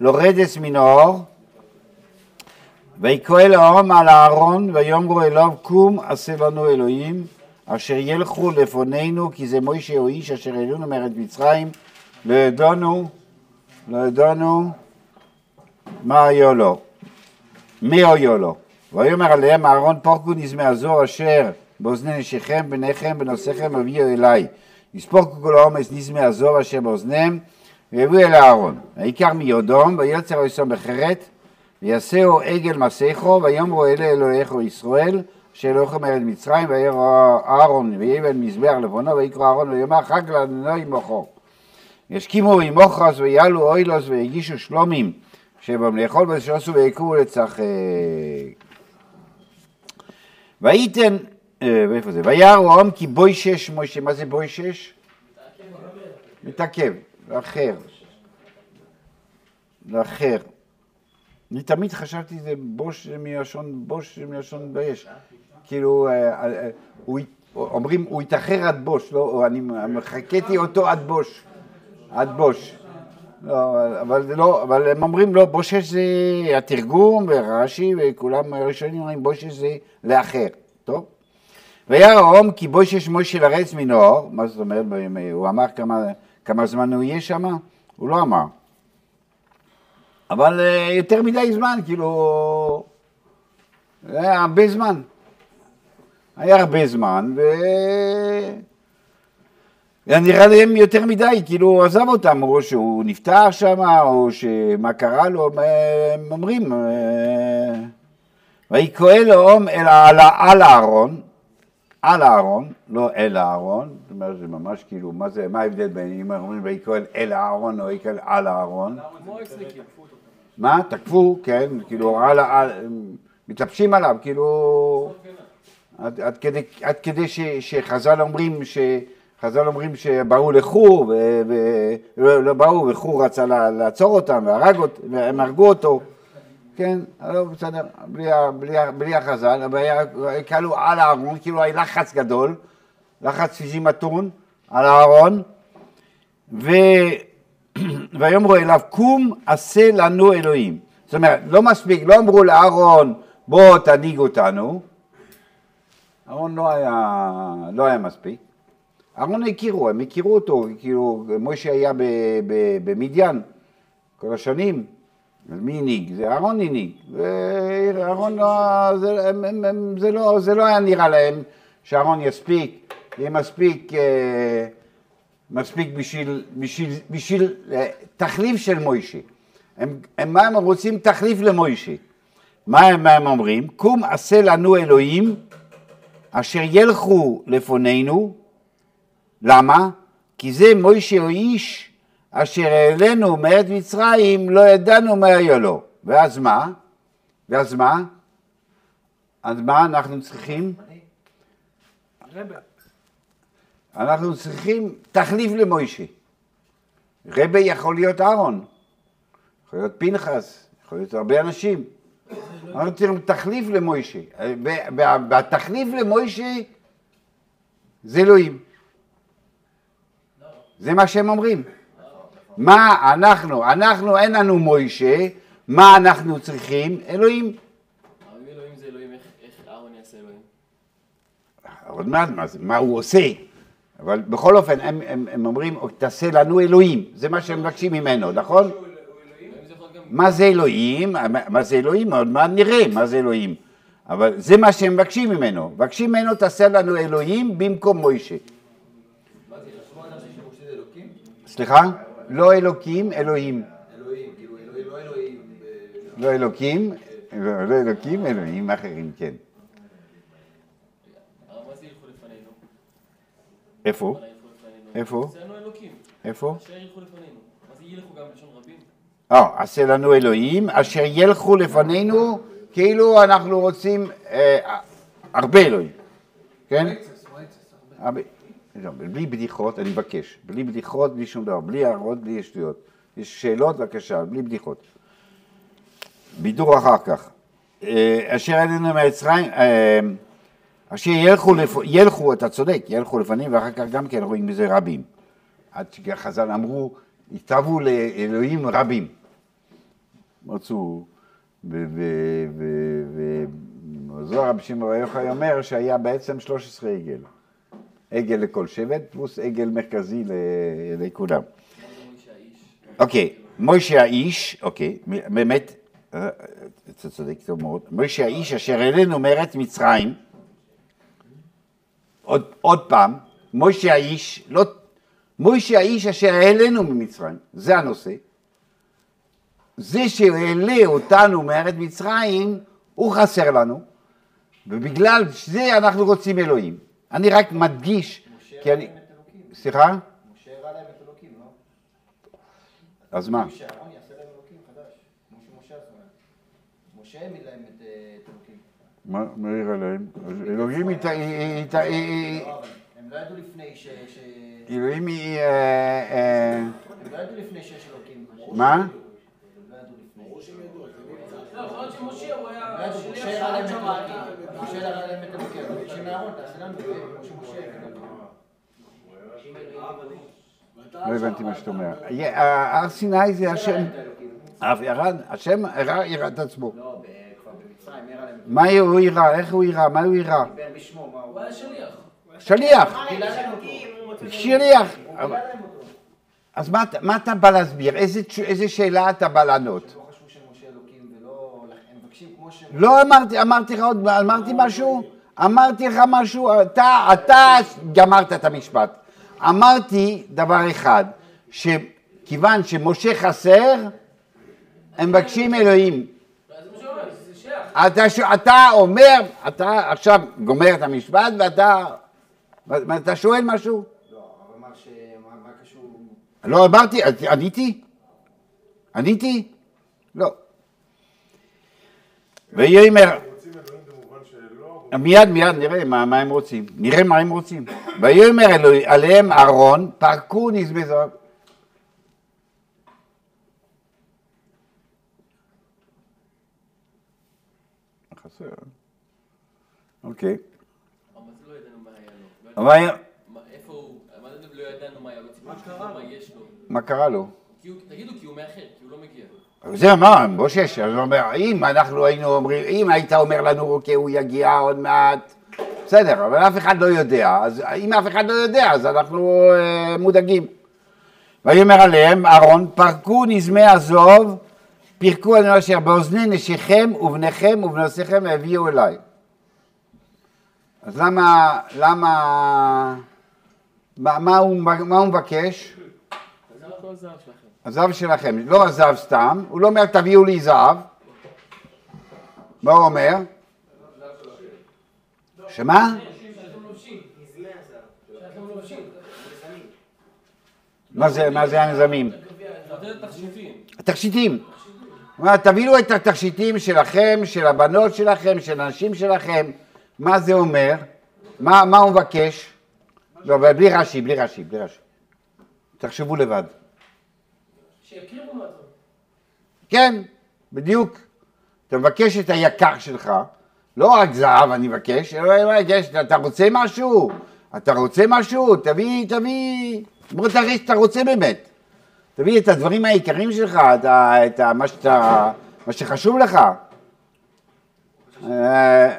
לורדס מן האור, ויקרא לאום על הארון, ויאמרו אליו קום עשה לנו אלוהים, אשר ילכו לפנינו, כי זה מוישה או איש אשר העלינו מארץ מצרים, לא ידענו, לא ידענו מה היו לו, מי היו לו. ויאמר עליהם אהרון פורקו נזמי הזור אשר באוזני נשיכם, בניכם, בנושאיכם, הביאו אליי. יספורקו כל העומס נזמי הזור אשר באוזניהם, ויביאו אל אהרון. ויקח מיודום, ויוצר וישום בחרת, ויעשהו עגל מסכו, ויאמרו אלה אלוהיך ישראל, אשר אלוהיכם מארץ מצרים, וירא אהרון, ויבן מזבח לפונו, ויקרא אהרון, ויאמר חג לאדוני מוחו. ישכימו עם אוכרס, ויעלו אוילוס, ויגישו שלומים, שבם לאכול ושעשו ויקרו לצחק. וייתן, ואיפה זה? וירא עם כי בוישש משה, מה זה בוישש? מתעכב, לאחר. לאחר. אני תמיד חשבתי זה בוש מלשון בוש מלשון באש. כאילו, אומרים, הוא התאחר עד בוש, לא, אני מחכיתי אותו עד בוש. עד בוש. לא, אבל לא, אבל הם אומרים לא, בושש זה התרגום ורש"י וכולם ראשונים אומרים בושש זה לאחר, טוב? וירא הום כי בושש משה לרץ מנוער, מה זאת אומרת, הוא אמר כמה, כמה זמן הוא יהיה שם? הוא לא אמר. אבל יותר מדי זמן, כאילו, זה היה הרבה זמן. היה הרבה זמן, ו... היה נראה להם יותר מדי, כאילו הוא עזב אותם, או שהוא נפטר שם, או שמה קרה לו, הם אומרים, ויקרא לאום על הארון, על הארון, לא אל הארון, זאת אומרת, זה ממש כאילו, מה זה, מה ההבדל בין אם אומרים ויקרא אל הארון או ויקרא על הארון? מה? תקפו, כן, כאילו, על, מתלבשים עליו, כאילו, עד, כדי, שחז"ל אומרים ש... חז"ל אומרים שבאו לחור, ולא לא באו, וחור רצה לעצור אותם, והרג והם הרגו אותו, כן, לא בסדר, בלי, בלי, בלי החז"ל, אבל היה כאילו על הארון, כאילו היה לחץ גדול, לחץ פיזי מתון על הארון, ו... ויאמרו אליו, קום עשה לנו אלוהים. זאת אומרת, לא מספיק, לא אמרו לאהרון, בוא תנהיג אותנו, אהרון לא היה, לא היה מספיק. אהרון הכירו, הם הכירו אותו, כאילו, משה היה במדיין כל השנים, מי הנהיג? זה אהרון הנהיג, ואהרון לא, זה, הם, הם, הם, זה, לא, זה לא היה נראה להם שאהרון יספיק, יהיה מספיק, אה, מספיק בשביל, בשביל, בשביל אה, תחליף של מוישה. הם, הם, מה הם רוצים? תחליף למוישה. מה הם, מה הם אומרים? קום עשה לנו אלוהים אשר ילכו לפנינו למה? כי זה מוישה הוא איש אשר העלינו מארץ מצרים, לא ידענו מה היה לו. ואז מה? ואז מה? אז מה אנחנו צריכים? אנחנו צריכים תחליף למוישה. רבי יכול להיות אהרון, יכול להיות פנחס, יכול להיות הרבה אנשים. אנחנו צריכים תחליף למוישה. והתחליף למוישה זה אלוהים. זה מה שהם אומרים. מה אנחנו, אנחנו אין לנו מוישה, מה אנחנו צריכים? אלוהים. אלוהים זה אלוהים, איך אהרון יעשה אלוהים? עוד מעט, מה, מה הוא עושה? אבל בכל אופן, הם, הם, הם אומרים, תעשה לנו אלוהים, זה מה שהם מבקשים ממנו, נכון? מה זה אלוהים? מה זה אלוהים? עוד מעט נראה מה זה אלוהים. אבל זה מה שהם מבקשים ממנו. מבקשים ממנו, תעשה לנו אלוהים במקום מוישה. סליחה? לא אלוקים, אלוהים. אלוהים, כאילו לא אלוהים. לא אלוקים, לא אלוקים, אלוהים אחרים, כן. איפה? איפה? אלוקים. איפה? אה, עשה לנו אלוהים, אשר ילכו לפנינו, כאילו אנחנו רוצים אה, הרבה אלוהים, כן? הרבה. לא, בלי בדיחות, אני מבקש, בלי בדיחות, בלי שום דבר, בלי הערות, בלי שטויות. יש שאלות, בבקשה, בלי בדיחות. בידור אחר כך. אה, אשר עלינו מהמצרים, אה, אשר ילכו, לפ... ילכו, אתה צודק, ילכו לפנים, ואחר כך גם כן רואים בזה רבים. עד שחז"ל אמרו, התאהבו לאלוהים רבים. מצאו, וזוהר רבי שמעון יוחאי אומר שהיה בעצם 13 עגל. עגל לכל שבט, פלוס עגל מרכזי לכולם. אוקיי, מוישה האיש, אוקיי, באמת, אה, אתה צודק טוב מאוד, מוישה האיש אשר אלינו מארץ מצרים, עוד, עוד פעם, מוישה האיש, לא, מוישה האיש אשר אלינו ממצרים, זה הנושא. זה שהעלה אותנו מארץ מצרים, הוא חסר לנו, ובגלל זה אנחנו רוצים אלוהים. אני רק מדגיש, כי אני... סליחה? משה הראה להם את אלוקים, לא? אז מה? שאהרון יעשה להם אלוקים חדש, כמו שמשה עשה להם. משה העמיד להם את אה, אלוקים. מה מה העיר עליהם? אז אלוהים היא- לא, הם לא ידעו לפני ש... אלוהים היא... אה, אה, הם לא ידעו לפני שיש אלוקים. מה? הם לא ידעו לפני. לא, יכול להיות שמשה הוא היה... לא משה הראה את אלוקים. אלוקים. משה הראה להם את אלוקים. אז ביקשו מאהרון, תעשה לנו. לא הבנתי מה שאתה אומר. אה, הר סיני זה השם... אף ירד, השם הראה את עצמו. הראה. מה הוא יראה? איך הוא יראה? מה הוא היה שליח. שליח. שליח. אז מה אתה- בא להסביר? איזה שאלה אתה בא לענות? לא חשבו שמשה אלוקים ולא... הם מבקשים כמו ש... לא אמרתי, אמרתי לך עוד, אמרתי משהו? אמרתי לך משהו? אתה, אתה גמרת את המשפט. אמרתי דבר אחד, שכיוון שמשה חסר, הם מבקשים אלוהים. אתה, אתה אומר, אתה עכשיו גומר את המשפט ואתה ואתה שואל משהו? לא, הוא אמר ש... מה קשור... לא אמרתי, עניתי? עניתי? לא. ויאמר, מיד מיד נראה מה, מה הם רוצים, נראה מה הם רוצים. ויאמר עליהם אהרון, פרקו נזמי זהב. חסר. אוקיי. אבל מה זה לא ידענו מה קרה לו? תגידו, כי הוא מאחר, כי הוא לא מגיע. זה מה, משה, הוא אומר, אם אנחנו היינו אומרים, אם היית אומר לנו, אוקיי, הוא יגיע עוד מעט, בסדר, אבל אף אחד לא יודע, אז אם אף אחד לא יודע, אז אנחנו אה, מודאגים. ויאמר עליהם, אהרון, פרקו נזמי עזוב, פירקו עלינו אשר באוזני נשיכם ובניכם ובנותיכם הביאו אליי. אז למה, למה, מה, מה, הוא, מה הוא מבקש? הזהב שלכם. לא הזהב סתם, הוא לא אומר תביאו לי זהב. מה הוא אומר? שמה? מה זה, מה זה הנזמים? התכשיטים. אומר, תביאו את התכשיטים שלכם, של הבנות שלכם, של הנשים שלכם. מה זה אומר? מה, מה הוא מבקש? לא, אבל בלי רש"י, בלי רש"י, בלי רש"י. תחשבו לבד. שיכירו מה זה. כן, בדיוק. אתה מבקש את היקר שלך, לא רק זהב אני מבקש, אלא אני מבקש, אתה רוצה משהו? אתה רוצה משהו? תביא, תביא, בוא תראה שאתה רוצה באמת. תביא את הדברים היקרים שלך, את, ה, את ה, מה, שאתה, מה שחשוב לך. אה,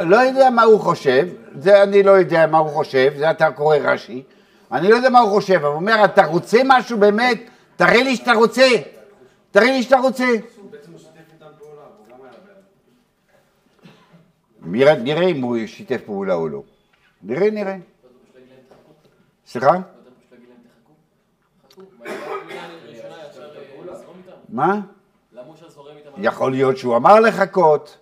לא יודע מה הוא חושב, זה אני לא יודע מה הוא חושב, זה אתה קורא רש"י, אני לא יודע מה הוא חושב, אבל הוא אומר, אתה רוצה משהו באמת, תראה לי שאתה רוצה, תראה לי שאתה רוצה. נראה, אם הוא שיתף פעולה או לא. נראה, נראה. סליחה? מה? יכול להיות שהוא אמר לחכות,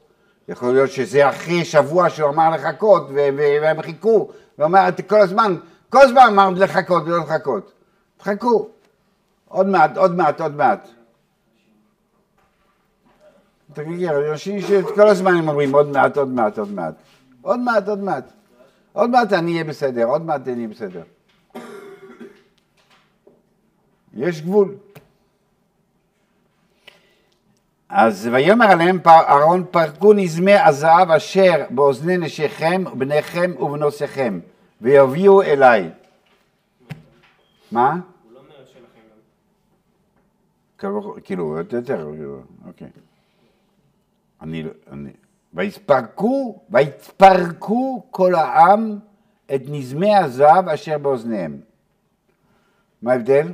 יכול להיות שזה אחרי שבוע שהוא אמר לחכות, והם חיכו, ואומר, "אתה כל הזמן, כל הזמן אמר לחכות ולא לחכות. תחכו. עוד מעט, עוד מעט, עוד מעט. תגיד, אנשים שכל הזמן הם אומרים עוד מעט, עוד מעט, עוד מעט. עוד מעט, עוד מעט. עוד מעט אני אהיה בסדר, עוד מעט אני אהיה בסדר. יש גבול. אז ויאמר עליהם אהרון פרקו נזמי הזהב אשר באוזני נשיכם בניכם ובנותיכם ויביאו אליי. מה? הוא לא אומר שלכם כאילו, יותר, אוקיי. אני, לא- אני, ויתפרקו, ויתפרקו כל העם את נזמי הזהב אשר באוזניהם. מה ההבדל?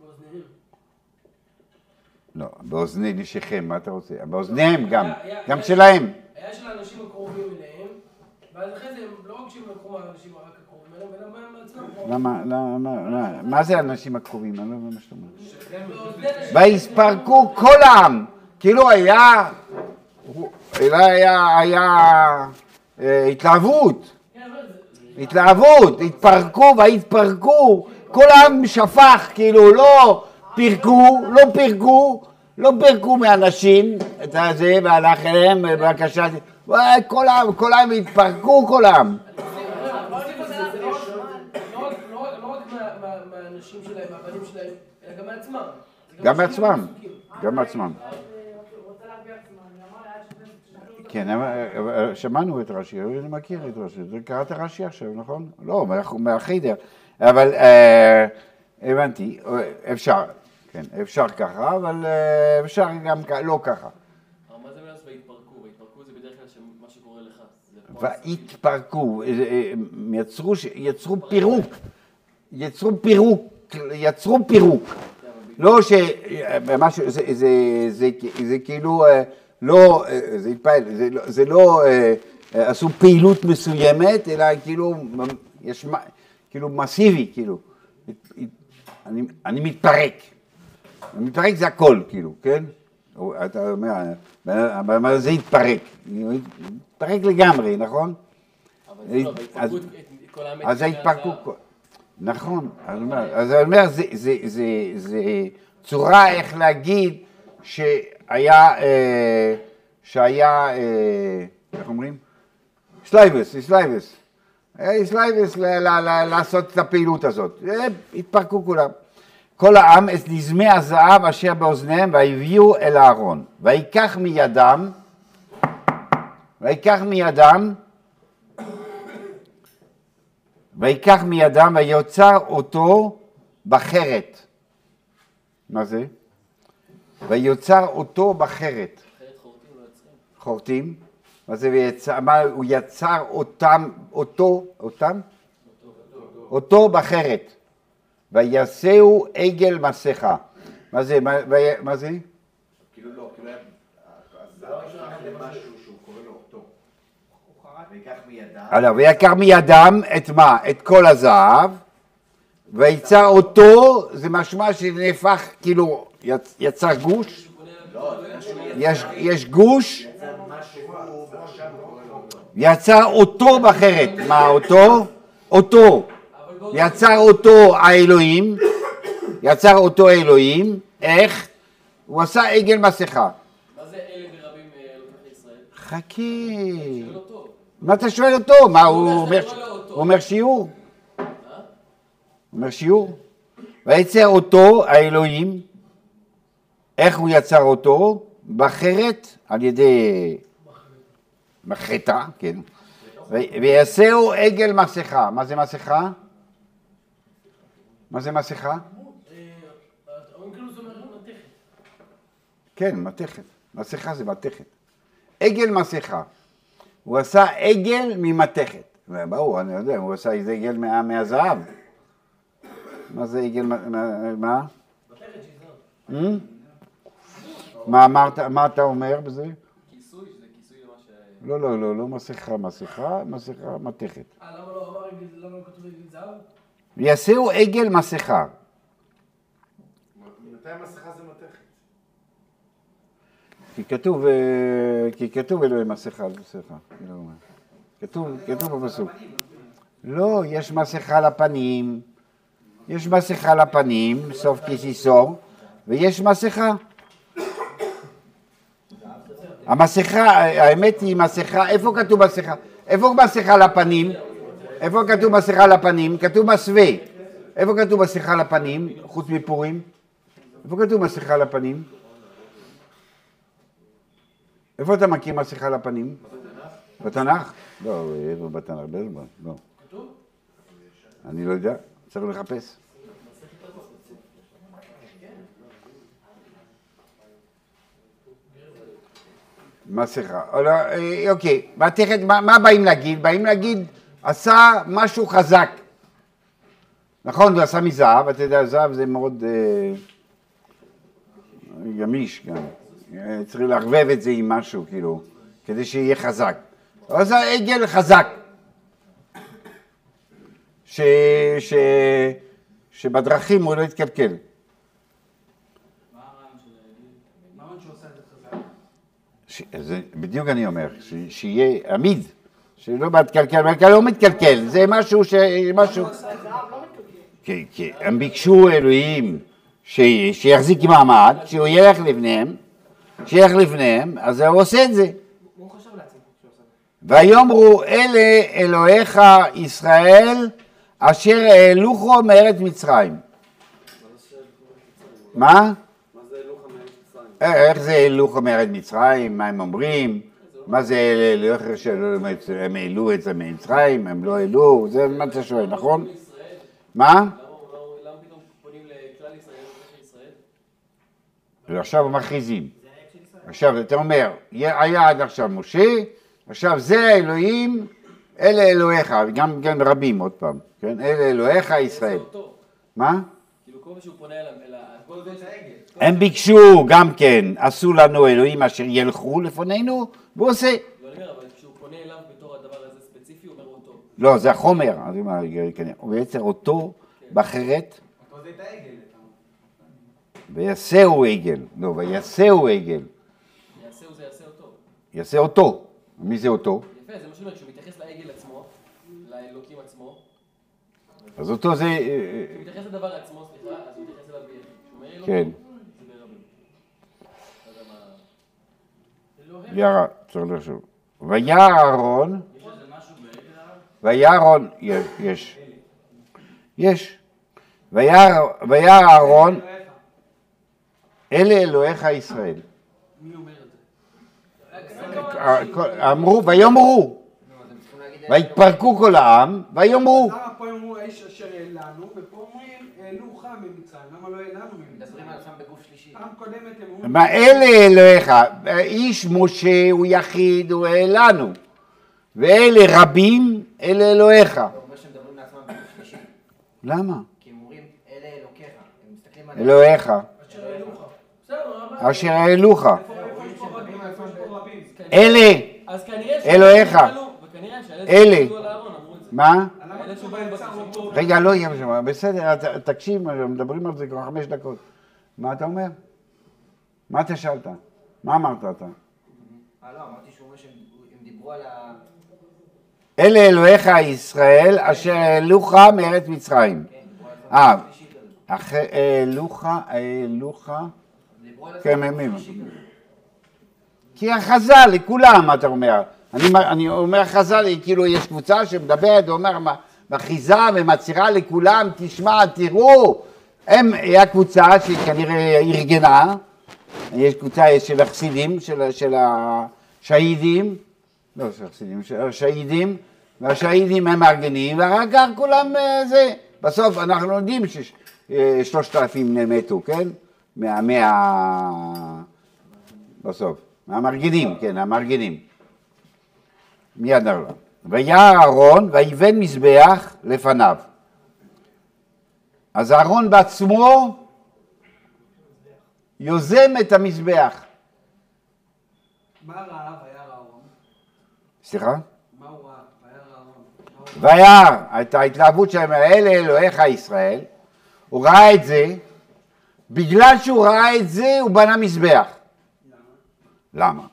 באוזניהם. לא, באוזני נשיכם, מה אתה רוצה? באוזניהם גם, גם שלהם. היה של האנשים הקרובים אליהם, ואז אחרי זה, הם לא רק שהם לקחו מהאנשים רק הקרובים אליהם, אלא מה- מעצמם. למה, למה, מה- זה האנשים הקרובים? אני לא מבין מה שאתה אומר. אנשים- ויספרקו כל העם, כאילו היה, הוא- היה, היה, אה, התלהבות, התלהבות, התפרקו ויתפרקו, כל העם שפך, כאילו לא פירקו, לא פירקו, לא פירקו מאנשים. את הזה והלך אליהם, בבקשה, וואי, כל העם, כל העם התפרקו, כל העם. גם מעצמם. גם מעצמם, מעצמם. כן, שמענו את רש"י, אני מכיר את רש"י, קראת רש"י עכשיו, נכון? לא, מה- מהחיידר, אבל אה, הבנתי, אה, אפשר, כן, אפשר ככה, אבל אה, אפשר גם לא ככה. אבל מה זה מאז והתפרקו? והתפרקו זה בדרך כלל ש- מה שקורה לך. זה פה והתפרקו, אה, אה, יצרו, יצרו פירוק, יצרו פירוק, יצרו פירוק. לא ש... משהו, זה, זה, זה, זה כאילו אה, לא, אה, זה התפעל, זה, לא- זה לא אה, אה, עשו פעילות מסוימת, אלא כאילו, יש, כאילו מסיבי, כאילו. אני, אני מתפרק. מתפרק זה הכל, כאילו, כן? אתה אומר, אבל מה זה התפרק? התפרק לגמרי, נכון? אבל לא, כל. אז ההתפרקות. נכון, אז אני אומר- זה, צורה איך להגיד שהיה, אה, שהיה, אה, איך אומרים? slaves, slaves. היה slaves לעשות את הפעילות הזאת. אה, התפרקו כולם. כל העם את נזמי הזהב אשר באוזניהם והביאו אל אהרון. ויקח מידם, ויקח מידם, ויקח מידם ויוצר אותו בחרת. מה זה? ויוצר אותו בחרת. חורטים לא. חורטים. מה זה ויצר, מה הוא יצר אותם, אותו, אותם? אותו בחרת. ויסעו עגל מסכה. מה זה, מה, זה? כאילו לא, כאילו היה... הזהב שלך למשהו שהוא קורא לו אותו. ויקח מידה. הלאה, ויקר מידם את מה? את כל הזהב, ויצר אותו, זה משמע שנהפך, כאילו, יצ- יצר גוש, יש, יש גוש, משהו. יצר אותו בחרת, מה אותו? אותו, יצר אותו האלוהים, יצר אותו האלוהים, איך? הוא עשה עגל מסכה. מה זה אלה ברבים אה, אלוקי ישראל? חכה. מה אתה שואל אותו? מה הוא אומר. הוא אומר שיעור? הוא אומר שיעור? ויצר אותו האלוהים, איך הוא יצר אותו? בחרת, על ידי מחרטה, כן. ויעשהו עגל מסכה. מה זה מסכה? מה זה מסכה? אה, זה. כן, מתכת. מסכה זה מתכת. עגל מסכה. הוא עשה עגל ממתכת. ברור, אני יודע, הוא עשה איזה עגל מה- מהזהב. מה זה עגל, מה- מה? אמרת, מה אתה אומר בזה? כיסוי, שזה כיסוי למה ש... לא, לא, לא, לא מסכה, מסכה, מסכה, מתכת. אה, למה לא אמר רגל, למה לא כתוב רגל זהב? ויעשהו עגל מסכה. מתי המסכה זה מתכת? כי כתוב, אה, כי כתוב אלוהים מסכה על מסכה. כתוב, כתוב בפסוק. לא, יש מסכה לפנים, יש מסכה לפנים, סוף כיסיסו, ויש מסכה. המסכה, האמת היא מסכה, איפה כתוב מסכה? איפה מסכה לפנים? איפה כתוב מסכה לפנים? כתוב מסווה. איפה כתוב מסכה לפנים, חוץ מפורים? איפה כתוב מסכה לפנים? איפה אתה מכיר מסכה לפנים? בתנ״ך. בתנ"ך? לא, אה, איפה בתנ"ך? לא. כתוב? אני לא יודע, צריך לחפש. מסכה. אה, אוקיי, מה באים להגיד? באים להגיד עשה משהו חזק. נכון, הוא עשה מזהב, אתה יודע, זהב זה מאוד אה, גמיש גם. אה, צריך לערבב את זה עם משהו, כאילו, כדי שיהיה חזק. הוא עשה עגל חזק. ש, ש, שבדרכים הוא לא יתקלקל. ש- זה בדיוק אני אומר, ש- שיהיה עמיד, שלא מתקלקל, מתקלקל לא מתקלקל, זה משהו ש... משהו... כי, כי הם ביקשו אלוהים ש, שיחזיק מעמד, שהוא ילך לפניהם, שילך לפניהם, אז הוא עושה את זה. מה? ויאמרו אלה אלוהיך ישראל אשר העלוכו מארץ מצרים. מה? אה, איך זה העלוכו מארץ מצרים? מה הם אומרים? מה זה אלוהיך שלא הם העלו את זה ממצרים? הם לא העלו? זה מה אתה שואל, נכון? מה? ישראל, לא? ועכשיו מכריזים. עכשיו אתה אומר, היה עד עכשיו משה, עכשיו זה האלוהים, אלה אלוהיך, גם, גם רבים עוד פעם, כן? אלה אלוהיך ישראל. מה? כאילו כל מה שהוא פונה אליו, הם ביקשו גם כן, עשו לנו אלוהים אשר ילכו לפנינו, והוא עושה. לא אני אומר, אבל כשהוא פונה אליו בתור הדבר הזה ספציפי, הוא אומר אותו. לא, זה החומר, הוא כן, הוא יצר אותו זה את העגל. ויעשהו עגל. לא, ויעשהו עגל. יעשהו זה יעשה אותו. יעשה אותו. מי זה אותו? יפה, זה מה שאני אומר, כשהוא מתייחס לעגל עצמו, לאלוקים עצמו, אז אותו זה... אה, כשהוא מתייחס לדבר עצמו, סליחה, אז כן. ירה, צריך לחשוב. וירא אהרון, וירא אהרון, יש, יש. וירא אהרון, אלה אלוהיך ישראל. אמרו, ויאמרו, ויתפרקו כל העם, ויאמרו. למה פה אמרו האיש אשר העלנו, ופה אומרים העלוך ממצרים, למה לא העלנו ממצרים? פעם קודמת הם אומרים... מה אלה אלוהיך, איש משה הוא יחיד, הוא העלנו, ואלה רבים, אלה אלוהיך. הוא אומר שהם מדברים לעצמם בגוף שלישי, למה? כי הם אומרים, אלה אלוקיך, הם מסתכלים על... אלוהיך, אשר העלוך. אלה. אלוהיך. אלה. מה? רגע, לא יהיה שם, בסדר, תקשיב, מדברים על זה כבר חמש דקות. מה אתה אומר? מה אתה שאלת? מה אמרת אתה? אה, לא, אמרתי שהוא אומר שהם הם דיברו על ה... אלה אלוהיך ישראל אשר העלוך מארץ מצרים. כן, אה, העלוך, העלוך, דיברו על כן. כי החז"ל, לכולם, אתה אומר. אני, אני אומר חז"ל, כאילו יש קבוצה שמדברת ואומר, מכריזה ומצהירה לכולם, תשמע, תראו. הם, היה קבוצה שכנראה ארגנה, יש קבוצה של החסידים, של, של השהידים, לא של החסידים, של השהידים, והשהידים הם מארגנים, ואחר כך כולם אה, זה. בסוף אנחנו יודעים ששלושת אלפים מתו, כן? מה... מה... בסוף. מהמארגנים, כן, המארגנים. מיד נראה. וירא אהרון ויבן מזבח לפניו. אז אהרון בעצמו יוזם את המזבח. מה ראה וירא אהרון? סליחה? מה הוא ראה? וירא אהרון. את ההתלהבות שלהם, אלה אלוהיך ישראל, הוא ראה את זה, בגלל שהוא ראה את זה הוא בנה מזבח. למה?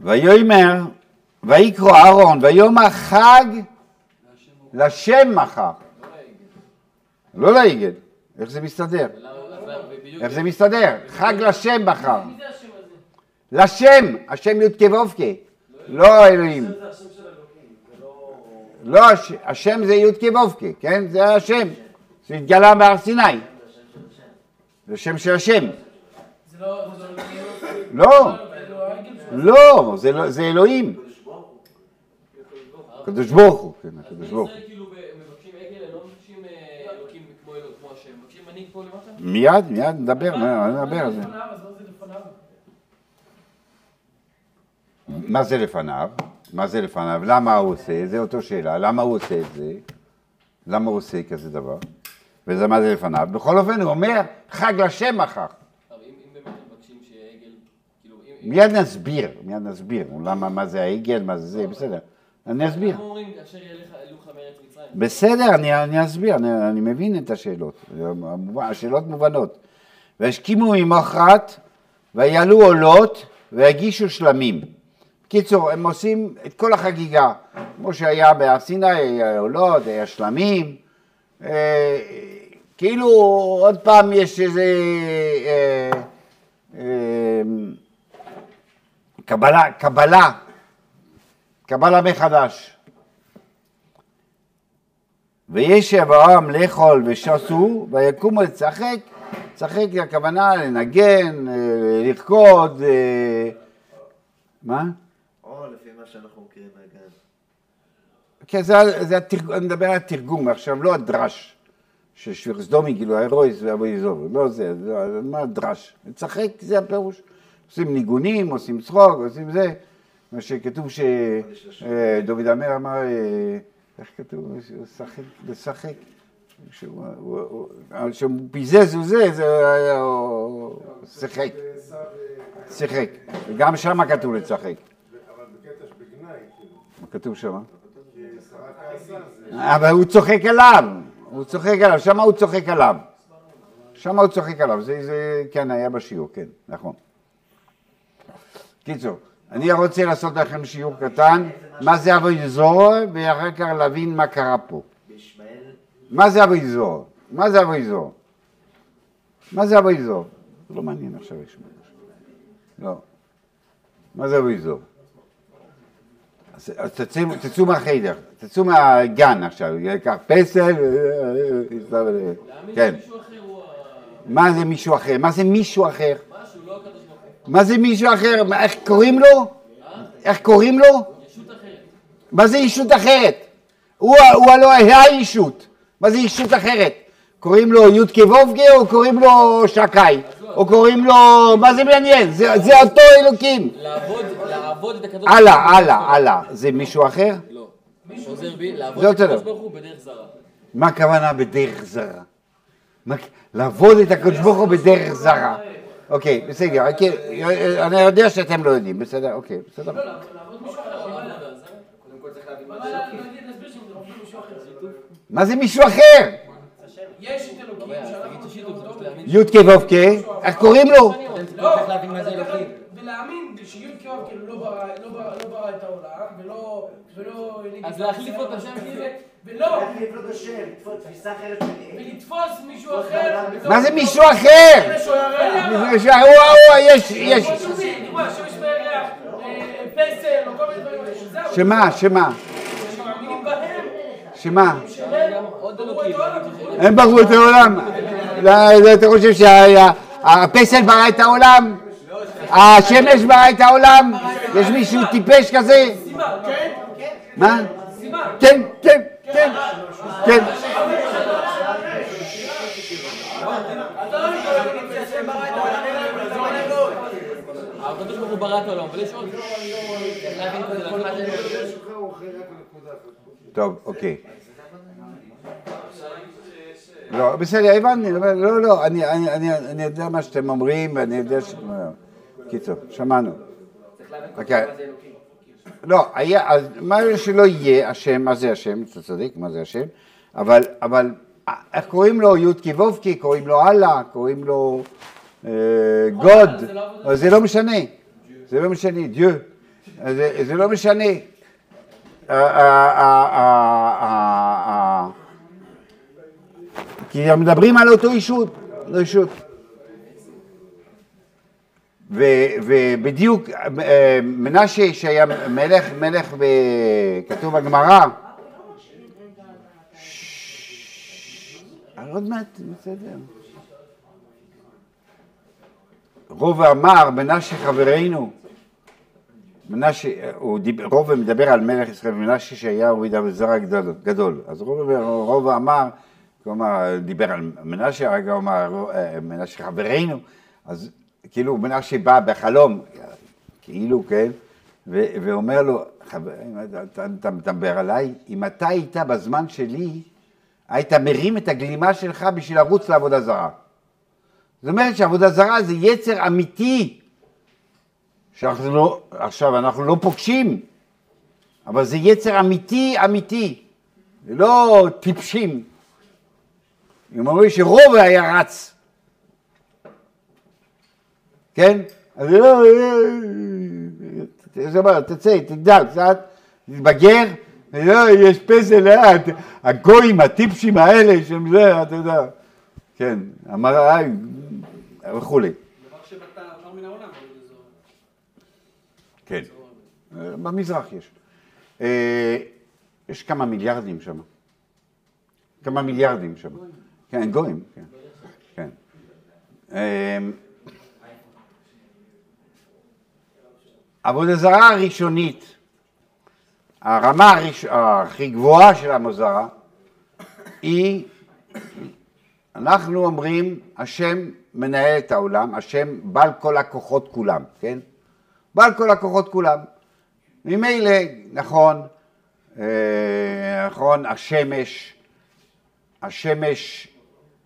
ויאמר, ויקרא אהרון, ויאמר חג לשם מחר. לא לעגל. איך זה מסתדר? איך זה מסתדר? חג לשם מחר. זה? לשם, השם י"ק ו"ק, לא אלוהים. זה זה לא... לא, הש- השם זה י"ק ו"ק, כן? זה השם שהתגלה בהר סיני. זה שם של השם. זה לא... לא... לא, זה אלוהים. הקדוש ברוך הוא, כן, הקדוש ברוך הוא. מיד, מיד נדבר, נדבר על זה. לפניו, אז מה זה לפניו? מה זה לפניו? מה זה לפניו? למה הוא עושה? זה אותו שאלה. למה הוא עושה את זה? למה הוא עושה כזה דבר? וזה מה זה לפניו? בכל אופן, הוא אומר, חג לשם מחר. אבל אם אם באמת מבקשים שיהיה עגל, כאילו, אם... אם- מיד נסביר, מיד נסביר. למה, מה זה העגל, מה זה זה, בסדר. אני אסביר. למה אומרים, כאשר ילך אלוך מארץ מצרים? בסדר, אני, אני אסביר, אני, אני מבין את השאלות. השאלות מובנות. והשכימו ממחרת, ויעלו עולות, ויגישו שלמים. בקיצור, הם עושים את כל החגיגה, כמו שהיה בהר סיני, היה עולות, היה שלמים. אה, כאילו, עוד פעם יש איזה... אה, אה, קבלה, קבלה, קבלה מחדש. וישב העם לאכול ושסו, ויקומו לשחק, לשחק הכוונה לנגן, אה, לרקוד, אה, מה? או לפי מה שאנחנו מכירים מהגן. כן, זה, זה התרג... אני מדבר על התרגום, עכשיו לא הדרש, של שפיר סדומי, כאילו ההירויס ואבוי זוב, לא זה, זה, מה הדרש? לשחק זה הפירוש. עושים ניגונים, עושים צחוק, עושים זה, מה שכתוב שדוד המר אמר, אה, איך כתוב? לשחק. שהוא הוא- הוא- שהוא פיזז וזה, זה היה, הוא שיחק, שיחק. וגם שם כתוב לשחק. אבל בקטע. מה כתוב שם? זה... אבל הוא צוחק עליו, הוא צוחק עליו, שם הוא צוחק עליו. שם הוא צוחק עליו, זה, זה כן היה בשיעור, כן, נכון. קיצור, אני רוצה לעשות לכם שיעור קטן, מה זה אבוי זור, ואחר כך להבין מה קרה פה. מה זה אבוי זור? מה זה אבוי זור? מה זה אבוי זור? זה לא מעניין עכשיו לשמוע. לא. מה זה אבוי זור? אז תצאו, מהחדר, תצאו מהגן עכשיו, ייקח פסל, אה, כן. מה זה מישהו אחר? מה זה מישהו אחר? משהו, לא הקדוש ברוך הוא. מה זה מישהו אחר? איך קוראים לו? איך קוראים לו? מה זה ישות אחרת? הוא, הוא הלא הישות. מה זה ישות אחרת? קוראים לו י' כו' או קוראים לו שקאי? או קוראים לו... מה זה מעניין? זה, זה אותו אלוקים. לעבוד, לעבוד את הקדוש הלאה, ברוך הוא בדרך הלאה, הלאה. זה מישהו אחר? לא. חוזר בי, לעבוד את הקדוש. ברוך הוא בדרך זרה. מה הכוונה בדרך זרה? לעבוד את הקדוש ברוך הוא בדרך זרה. אוקיי, בסדר, אוקיי, אני יודע שאתם לא יודעים, בסדר, אוקיי, בסדר. לא, להבין מה זה מישהו אחר. יש את אלוקים שאנחנו תגיד ששיטות, מכירים זה אותו, פשוט להאמין. י' כו' איך קוראים לו? לא, צריך להבין מה זה אלוקים. ולהאמין שי' כו' כאילו לא ברא לא לא את העולם, ולא... אז להחליף לו את השם כאילו? ולא. ולתפוס מישהו אחר. מה זה מישהו אחר? מישהו אחר? יש- יש, אה, פסל, או כל מיני דברים. זהו, שמה, שמה, שמה? הם בראו את העולם. לא, לא, אתה חושב שהפסל ברא את העולם? השמש ברא את העולם? יש מישהו טיפש כזה? סימן, כן? מה? סימן. כן, כן, כן, כן. הקדוש ברוך הוא ברא את העולם, אבל יש עוד. צריך להבין כדי להבין מה זה אלוקים. טוב, אוקיי. לא, בסדר, הבנתי, אבל לא, לא, אני, יודע מה שאתם אומרים, ואני יודע ש... קיצור, שמענו. צריך להבין אוקיי. מה זה אלוקים. לא, היה, אז מה שלא יהיה השם, מה זה השם, אתה צודק, מה זה השם, אבל, אבל איך קוראים לו? י' כו' קוראים לו אללה, קוראים לו אה, גוד, אבל זה לא משנה, זה לא משנה, דיו, זה, זה לא משנה. אה, אה, אה, אה, אה, אה, כי מדברים על אותו אישות, לא אישות. ו- ובדיוק אה, מנשה שהיה מלך, מלך, ב- כתוב בגמרא, עוד מעט, בסדר. רוב אמר, מנשה חברנו, מנשה, רוב מדבר על מלך ישראל, מנשה שהיה רבי דוד זרע גדול. אז רוב, רוב אמר, כלומר, דיבר על מנשה, רגע אמר, אה, מנשה חברנו, אז כאילו מנשה בא בחלום, כאילו, כן, ו- ואומר לו, חברים, אתה אתה מדבר עליי? אם אתה היית בזמן שלי, היית מרים את הגלימה שלך בשביל לרוץ לעבודה זרה. זאת אומרת שעבודה זרה זה יצר אמיתי, שאנחנו לא, עכשיו אנחנו לא פוגשים, אבל זה יצר אמיתי אמיתי, זה לא טיפשים. הם אומרים שרוב היה רץ, כן? אז לא, זה אומר, תצא, תגדל קצת, תתבגר, לא, יש פסל לאט, הגויים, הטיפשים האלה, שהם זה, אתה יודע, כן, המראה וכולי. דבר. כן, במזרח יש. אה, יש כמה מיליארדים שם. כמה מיליארדים שם. כן, גויים, כן. כן. אה, עבודה זרה הראשונית, הרמה הראש... הכי גבוהה של המוזרה, היא, אנחנו אומרים, השם מנהל את העולם, השם בעל כל הכוחות כולם, כן? בעל כל הכוחות כולם. ממילא, נכון, אה, נכון, השמש, השמש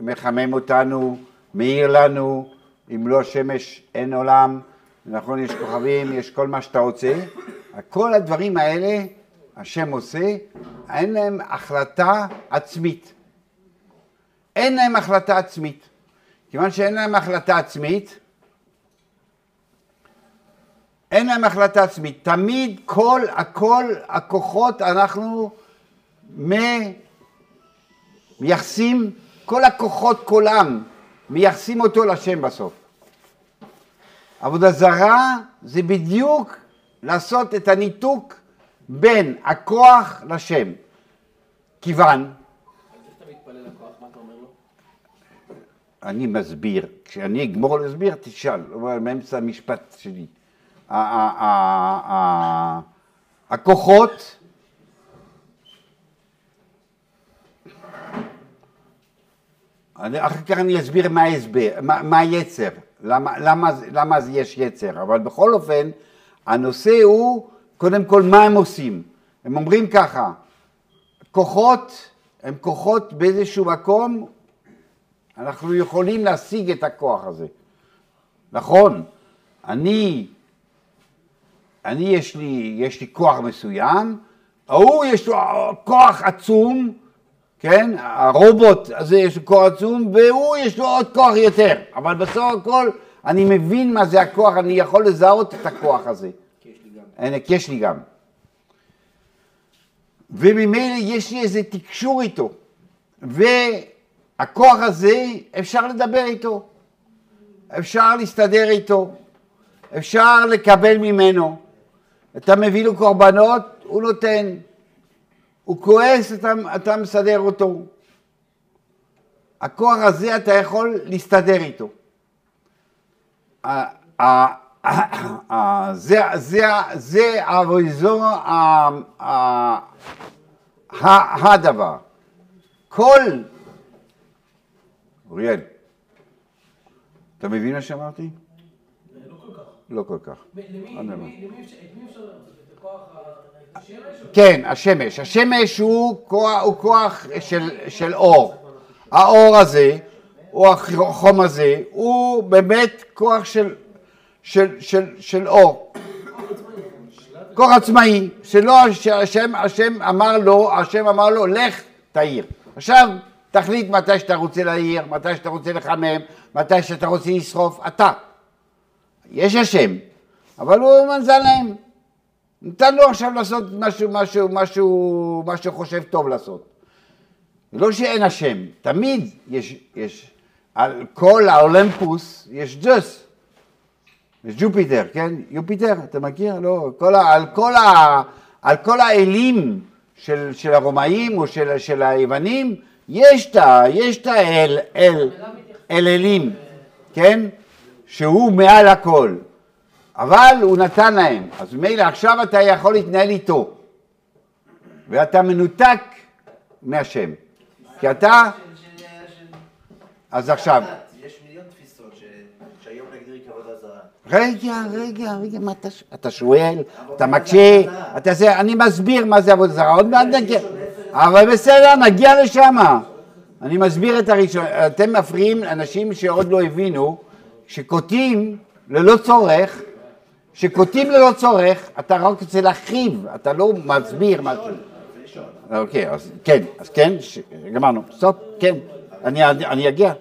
מחמם אותנו, מאיר לנו, אם לא שמש אין עולם, נכון, יש כוכבים, יש כל מה שאתה רוצה, כל הדברים האלה השם עושה, אין להם החלטה עצמית. אין להם החלטה עצמית. כיוון שאין להם החלטה עצמית, אין להם החלטה עצמית. תמיד כל, הכל, הכוחות, אנחנו מייחסים, כל הכוחות כולם, מייחסים אותו לשם בסוף. עבודה זרה זה בדיוק לעשות את הניתוק בין הכוח לשם. כיוון? אני מסביר, כשאני אגמור להסביר תשאל, אבל באמצע המשפט שלי. הכוחות אני, אחר כך אני אסביר מה ההסבר, מה, מה היצר, למה, למה, למה יש יצר, אבל בכל אופן, הנושא הוא קודם כל מה הם עושים. הם אומרים ככה, כוחות הם כוחות באיזשהו מקום, אנחנו יכולים להשיג את הכוח הזה. נכון, אני, אני יש לי, יש לי כוח מסוים, ההוא יש לו כוח עצום, כן, הרובוט הזה יש לו כוח עצום, והוא יש לו עוד כוח יותר, אבל בסוף הכל אני מבין מה זה הכוח, אני יכול לזהות את הכוח הזה. כי יש לי גם. וממילא יש לי איזה תקשור איתו, והכוח הזה, אפשר לדבר איתו, אפשר להסתדר איתו, אפשר לקבל ממנו. אתה מביא לו קורבנות, הוא נותן. הוא כועס, אתה, אתה מסדר אותו. הכוח הזה, אתה יכול להסתדר איתו. זה, זה, זה ה- הדבר. כל... אוריאל, אתה מבין מה שאמרתי? לא כל כך. לא כל כך. ב- למי- אפשר את הכוח ה- כן, השמש. השמש הוא כוח, הוא כוח של, של אור. האור הזה, או החום הזה, הוא באמת כוח של, של, של, של אור. כוח עצמאי, שלא, שהשם השם אמר לו, השם אמר לו, לך תעיר. עכשיו, תחליט מתי שאתה רוצה להעיר, מתי שאתה רוצה לחמם, מתי שאתה רוצה לשרוף, אתה. יש השם, אבל הוא מנזל להם. נתן לו עכשיו לעשות משהו, משהו, משהו, מה שהוא חושב טוב לעשות. לא שאין השם, תמיד יש, יש, על כל האולימפוס יש ג'וס, יש ג'ופיטר, כן? יופיטר, אתה מכיר? לא, כל ה, על, כל ה, על כל האלים של, של הרומאים או של, של היוונים, יש את יש את האל, אל, אל אלים, כן? שהוא מעל הכל. אבל הוא נתן להם, אז מילא עכשיו אתה יכול להתנהל איתו, ואתה מנותק מהשם, כי אתה, אז עכשיו, יש מיליון תפיסות. שהיום נגדיר כעבודה זרה. רגע, רגע, רגע, מה אתה, אתה שואל, אתה מקשה, אתה זה, אני מסביר מה זה עבודה זרה, עוד מעט נגיע, אבל בסדר, נגיע לשם. אני מסביר את הראשון, אתם מפריעים אנשים שעוד לא הבינו, שקוטעים ללא צורך, שקוטעים ללא צורך, אתה רק רוצה להרחיב, אתה לא מסביר משהו. אוקיי, אז כן, אז כן, גמרנו, סטופ, כן, אני אגיע.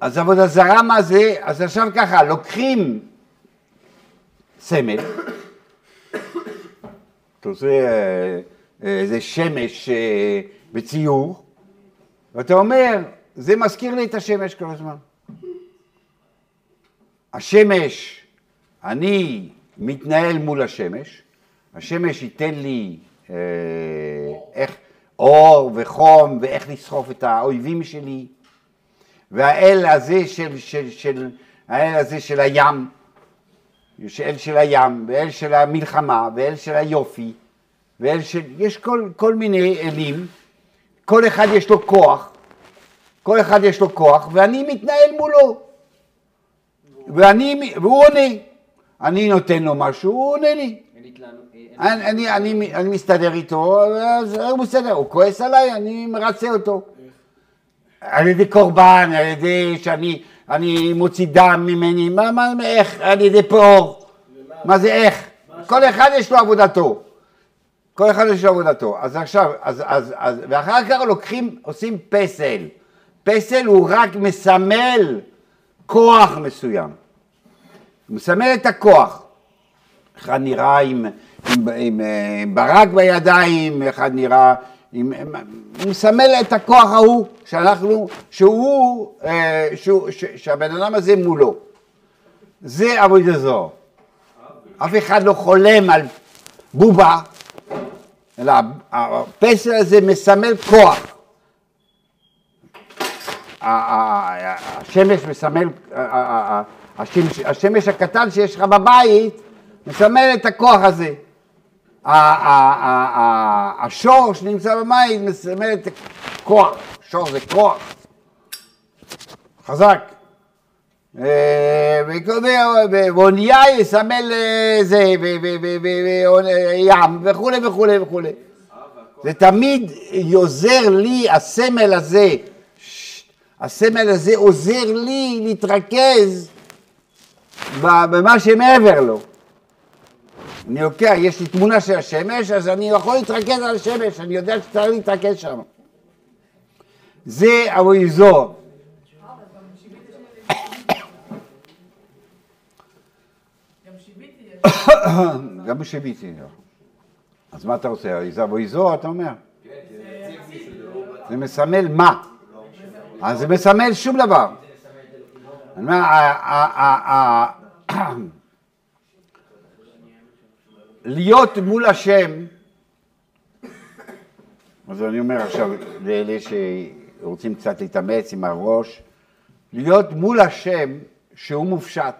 אז עבודה זרה מה זה? אז עכשיו ככה, לוקחים סמל, אתה עושה אה, איזה שמש אה, בציור, ואתה אומר, זה מזכיר לי את השמש כל הזמן. השמש, אני מתנהל מול השמש, השמש ייתן לי אה, איך, אור וחום ואיך לסחוף את האויבים שלי, והאל הזה של, של, של, האל הזה של הים, יש אל של הים, ואל של המלחמה, ואל של היופי, ואל של, יש כל, כל מיני אלים, כל אחד יש לו כוח, כל אחד יש לו כוח, ואני מתנהל מולו, ואני, והוא עונה, אני נותן לו משהו, הוא עונה לי, אני, אני, אני, אני מסתדר איתו, אז הוא בסדר, הוא כועס עליי, אני מרצה אותו. על ידי קורבן, על ידי שאני אני מוציא דם ממני, מה, מה, איך, על ידי פאור, מה זה איך? כל אחד יש לו עבודתו. כל אחד יש לו עבודתו. אז עכשיו, אז, אז, אז, ואחר כך לוקחים, עושים פסל. פסל הוא רק מסמל כוח מסוים. הוא מסמל את הכוח. אחד נראה עם, עם, עם, אה, ברק בידיים, אחד נראה עם... הוא מסמל את הכוח ההוא, שאנחנו, שהוא, אה, שהוא, ש, שהבן אדם הזה מולו. זה עבודה זו. אף אחד לא חולם על בובה, אלא הפסל הזה מסמל כוח. השמש מסמל, השמש- הקטן שיש לך בבית מסמל את הכוח הזה. השור שנמצא במים מסמל את הכוח, שור זה כוח, חזק. אה, ואונייה יסמל אה, זה, ו- ו- ו- ו- ו- ים וכולי וכולי וכולי. זה תמיד עוזר לי, הסמל הזה, הסמל הזה עוזר לי להתרכז במה שמעבר לו. אני לוקח, יש לי תמונה של השמש, אז אני יכול להתרכז על השמש, אני יודע שצריך להתרכז שם. זה אבויזור. גם שיביתי בשיביתי. אז מה אתה רוצה? אבויזור, אתה אומר? זה מסמל מה? אז זה מסמל שום דבר. אני אומר, להיות מול השם, אז אני אומר עכשיו לאלה שרוצים קצת להתאמץ עם הראש, להיות מול השם שהוא מופשט.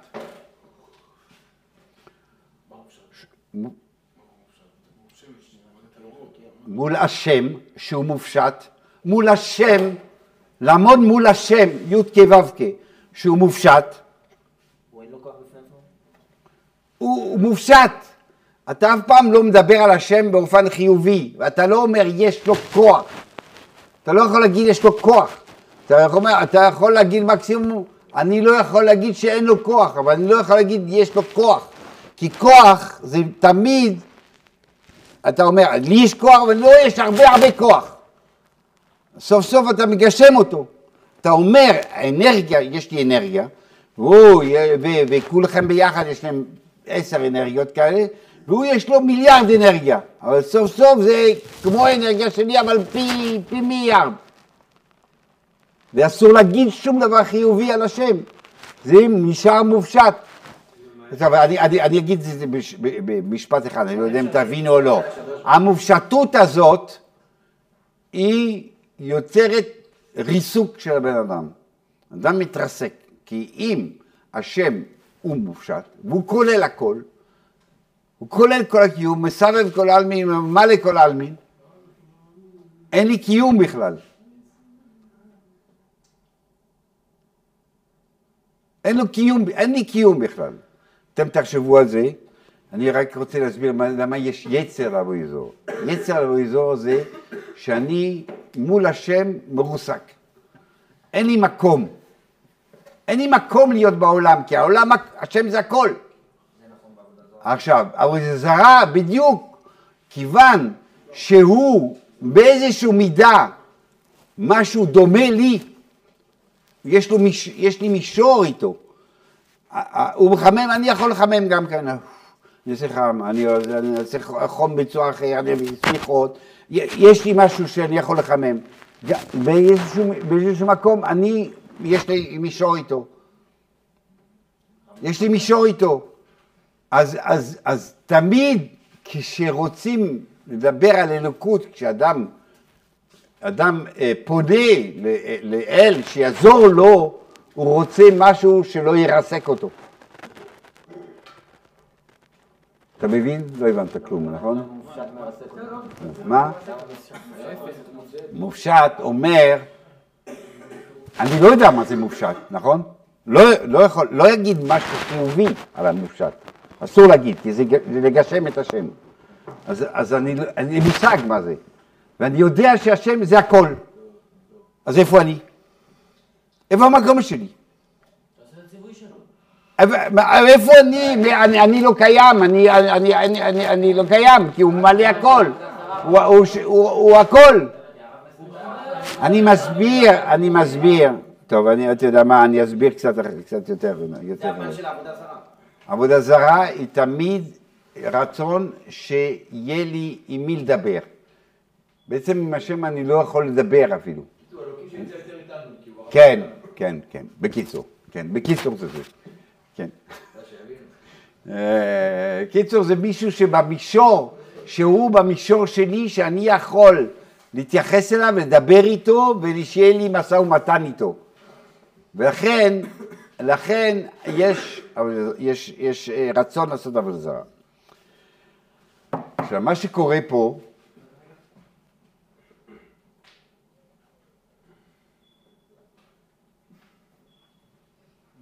מול השם שהוא מופשט, מול השם, לעמוד מול השם, י"ק ו"ק, שהוא מופשט, הוא מופשט. אתה אף פעם לא מדבר על השם באופן חיובי, ואתה לא אומר יש לו כוח. אתה לא יכול להגיד יש לו כוח. אתה יכול, אתה יכול להגיד מקסימום, אני לא יכול להגיד שאין לו כוח, אבל אני לא יכול להגיד יש לו כוח. כי כוח זה תמיד, אתה אומר, לי יש כוח, אבל לא יש הרבה הרבה כוח. סוף סוף אתה מגשם אותו. אתה אומר, אנרגיה, יש לי אנרגיה, וכולכם ביחד יש להם עשר אנרגיות כאלה, והוא יש לו מיליארד אנרגיה, אבל סוף סוף זה כמו האנרגיה שלי, אבל פי, פי מיליארד. ואסור להגיד שום דבר חיובי על השם, זה נשאר מופשט. עכשיו, אני, אני, אני אגיד את זה במשפט אחד, אני לא יודע אם תבינו או לא. המופשטות הזאת היא יוצרת ריסוק של הבן אדם. אדם מתרסק, כי אם השם הוא מופשט, והוא כולל הכל, הוא כולל כל הקיום, מסבב כל העלמין, ממלא כל העלמין, אין לי קיום בכלל. אין לו קיום, אין לי קיום בכלל. אתם תחשבו על זה, אני רק רוצה להסביר מה- למה יש יצר אבויזור. יצר אבויזור זה שאני מול השם מרוסק. אין לי מקום. אין לי מקום להיות בעולם, כי העולם, השם זה הכל. עכשיו, עבודה זרה בדיוק כיוון שהוא באיזשהו מידה משהו דומה לי, יש, לו מיש, יש לי מישור איתו. הוא מחמם, אני יכול לחמם גם כן. אני אעשה חם, אני אעשה חום בצורה אחרת, אני אביא סליחות. יש לי משהו שאני יכול לחמם. באיזשהו, באיזשהו מקום, אני, יש לי מישור איתו. יש לי מישור איתו. אז, אז, אז תמיד כשרוצים לדבר על אלוקות, כשאדם אדם אה, פונה אה, לאל שיעזור לו, הוא רוצה משהו שלא ירסק אותו. אתה מבין? לא הבנת כלום, נכון? מה? מופשט אומר, אני לא יודע מה זה מופשט, נכון? לא, לא יכול, לא יגיד משהו חיובי על המופשט, אסור להגיד, כי זה, לגשם את השם. אז, אני, אין לי מושג מה זה, ואני יודע שהשם זה הכל. אז איפה אני? איפה המקום שלי? איפה אני? אני? אני לא קיים, אני, אני, אני, אני, אני, לא קיים, כי הוא מלא הכל, הוא, הוא, הוא, הוא הכל. אני מסביר, אני מסביר. טוב, אני, אתה יודע מה, אני אסביר קצת, קצת יותר. זה יותר. עבודה זרה היא תמיד רצון שיהיה לי עם מי לדבר. בעצם עם השם אני לא יכול לדבר אפילו. כן, כן, כן, בקיצור, כן, בקיצור זה זה, כן. אה, קיצור זה מישהו שבמישור, שהוא במישור שלי, שאני יכול להתייחס אליו, לדבר איתו, ושיהיה לי משא ומתן איתו. ולכן, לכן יש, יש, יש אה, רצון לעשות עבודה זרה. עכשיו, מה שקורה פה,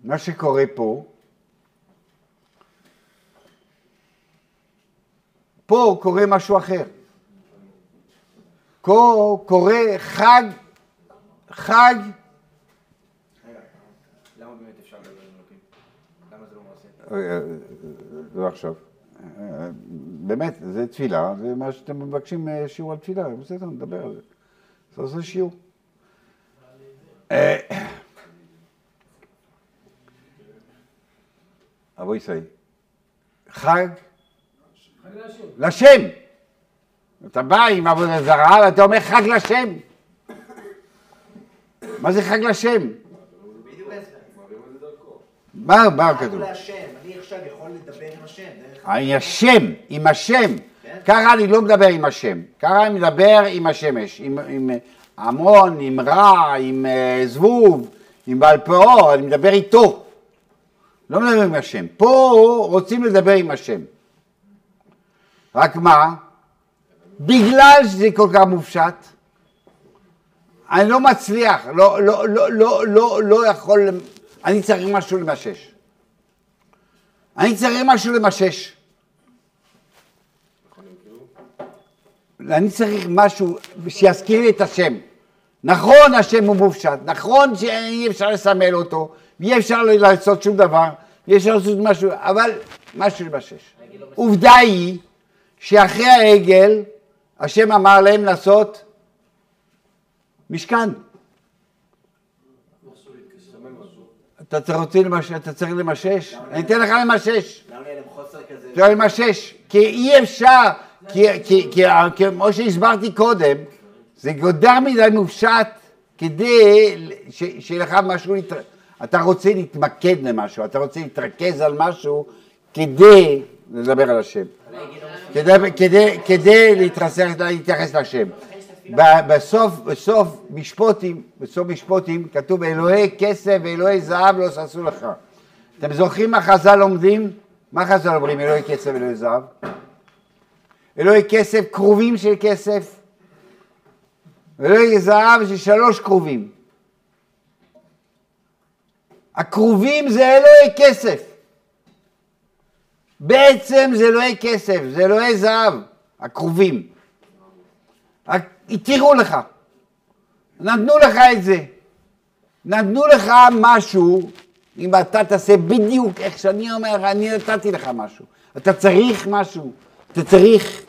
מה שקורה פה, פה קורה משהו אחר. פה קורה חג, חג לא מעשה? אה, לא עכשיו. אה, באמת, זה תפילה, זה מה שאתם מבקשים אה, שיעור על תפילה, בסדר, נדבר על זה. זה עושה שיעור. אה, אבוי ישראל, חג. לשם. אתה בא עם עבודה זרה ואתה אומר חג לשם. מה זה חג לשם? מה, מה כתוב? אני עכשיו יכול לדבר עם השם. עם השם, עם השם. כן. ככה אני לא מדבר עם השם, ככה אני מדבר עם השמש, עם, עם עמון, עם רע, עם אה, זבוב, עם בעל פאור, אני מדבר איתו. לא מדבר עם השם. פה רוצים לדבר עם השם. רק מה? בגלל שזה כל כך מופשט, אני לא מצליח, לא, לא, לא, לא, לא, לא יכול, אני צריך משהו למשש. אני צריך משהו למשש. אני צריך משהו שיזכיר לי את השם. נכון, השם הוא מופשט, נכון שאי אפשר לסמל אותו, ואי אפשר לעשות שום דבר, ואי אפשר לעשות משהו, אבל משהו למשש. עובדה היא שאחרי העגל, השם אמר להם לעשות משכן. אתה צריך רוצה למשש, אתה צריך למשש? אני אתן לך למשש. למה יהיה להם חוסר כזה? כי אי אפשר, כי, כמו שהסברתי קודם, זה גודר מדי מופשט כדי שיהיה לך משהו. אתה רוצה להתמקד למשהו, אתה רוצה להתרכז על משהו כדי לדבר על השם, כדי, להתייחס להשם. בסוף, בסוף משפוטים, בסוף משפוטים כתוב אלוהי כסף ואלוהי זהב לא ששו לך. אתם זוכרים מה חז"ל לומדים? מה חז"ל אומרים אלוהי כסף ואלוהי זהב? אלוהי כסף, כרובים של כסף. אלוהי זהב זה שלוש כרובים. הכרובים זה אלוהי כסף. בעצם זה אלוהי כסף, זה אלוהי זהב, הכרובים. התירו לך, נתנו לך את זה. נתנו לך משהו, אם אתה תעשה בדיוק איך שאני אומר, אני נתתי לך משהו. אתה צריך משהו, אתה צריך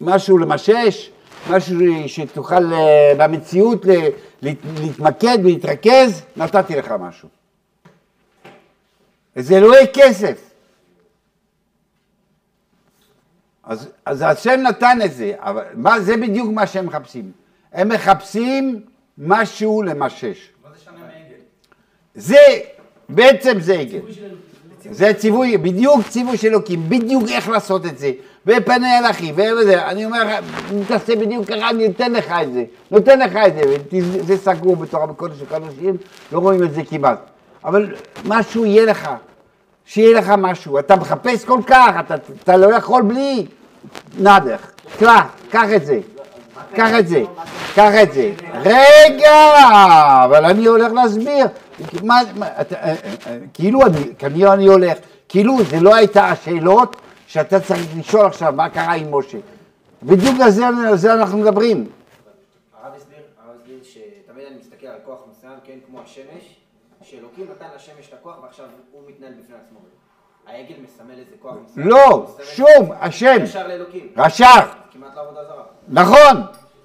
משהו למשש, משהו שתוכל אה, במציאות להתמקד ולהתרכז, נתתי לך משהו. זה אלוהי כסף. אז, אז השם נתן את זה, אבל מה, זה בדיוק מה שהם מחפשים. הם מחפשים משהו למשש. מה זה שונה מעגל? זה, בעצם זה עגל. זה ציווי, בדיוק ציווי של אלוקים, בדיוק איך לעשות את זה. ופנה אל אחי, וזה, אני אומר, לך, אם תעשה בדיוק ככה, אני אתן לך את זה. נותן לך את זה, ות- זה סגור בתורה בקודש של קודשים, לא רואים את זה כמעט. אבל משהו יהיה לך, שיהיה לך משהו. אתה מחפש כל כך, אתה, אתה לא יכול בלי נדך. קלע, קח את זה. קח את זה, קח את זה. רגע, אבל אני הולך להסביר. מה, מה, אתה, אה, אה, כאילו אני, כנראה אני הולך, כאילו זה לא הייתה השאלות שאתה צריך לשאול עכשיו מה קרה עם משה. בדיוק על זה, על זה אנחנו מדברים. הרב הסביר, הרב הסביר שתמיד אני מסתכל על כוח מסוים, כן, כמו השמש, שאלוקים נתן לשמש את הכוח ועכשיו הוא מתנהל בפני עצמו. העגל מסמל איזה כוח. לא, שום, השם, ישר לאלוקים. רשע. כמעט לעבודה זרה. נכון,